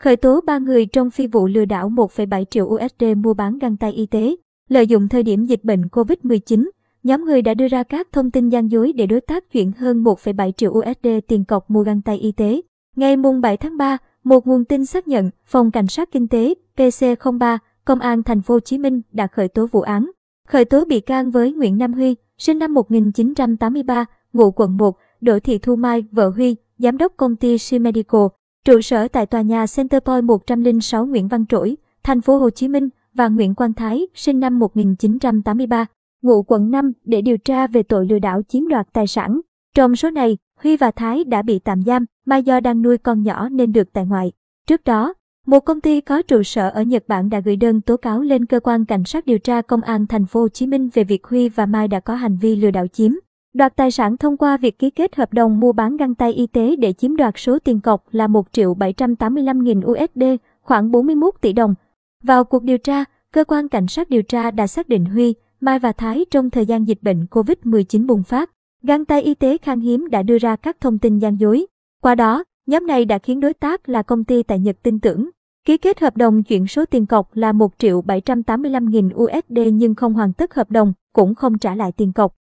khởi tố 3 người trong phi vụ lừa đảo 1,7 triệu USD mua bán găng tay y tế. Lợi dụng thời điểm dịch bệnh COVID-19, nhóm người đã đưa ra các thông tin gian dối để đối tác chuyển hơn 1,7 triệu USD tiền cọc mua găng tay y tế. Ngày mùng 7 tháng 3, một nguồn tin xác nhận Phòng Cảnh sát Kinh tế PC03 Công an thành phố Hồ Chí Minh đã khởi tố vụ án, khởi tố bị can với Nguyễn Nam Huy, sinh năm 1983, ngụ quận 1, Đỗ Thị Thu Mai, vợ Huy, giám đốc công ty Medical, trụ sở tại tòa nhà Centerpoint 106 Nguyễn Văn Trỗi, thành phố Hồ Chí Minh và Nguyễn Quang Thái, sinh năm 1983, ngụ quận 5 để điều tra về tội lừa đảo chiếm đoạt tài sản. Trong số này, Huy và Thái đã bị tạm giam, mà do đang nuôi con nhỏ nên được tại ngoại. Trước đó, một công ty có trụ sở ở Nhật Bản đã gửi đơn tố cáo lên cơ quan cảnh sát điều tra công an thành phố Hồ Chí Minh về việc Huy và Mai đã có hành vi lừa đảo chiếm đoạt tài sản thông qua việc ký kết hợp đồng mua bán găng tay y tế để chiếm đoạt số tiền cọc là 1 triệu 785 nghìn USD, khoảng 41 tỷ đồng. Vào cuộc điều tra, cơ quan cảnh sát điều tra đã xác định Huy, Mai và Thái trong thời gian dịch bệnh COVID-19 bùng phát. Găng tay y tế khan hiếm đã đưa ra các thông tin gian dối. Qua đó, nhóm này đã khiến đối tác là công ty tại Nhật tin tưởng. Ký kết hợp đồng chuyển số tiền cọc là 1 triệu 785 nghìn USD nhưng không hoàn tất hợp đồng, cũng không trả lại tiền cọc.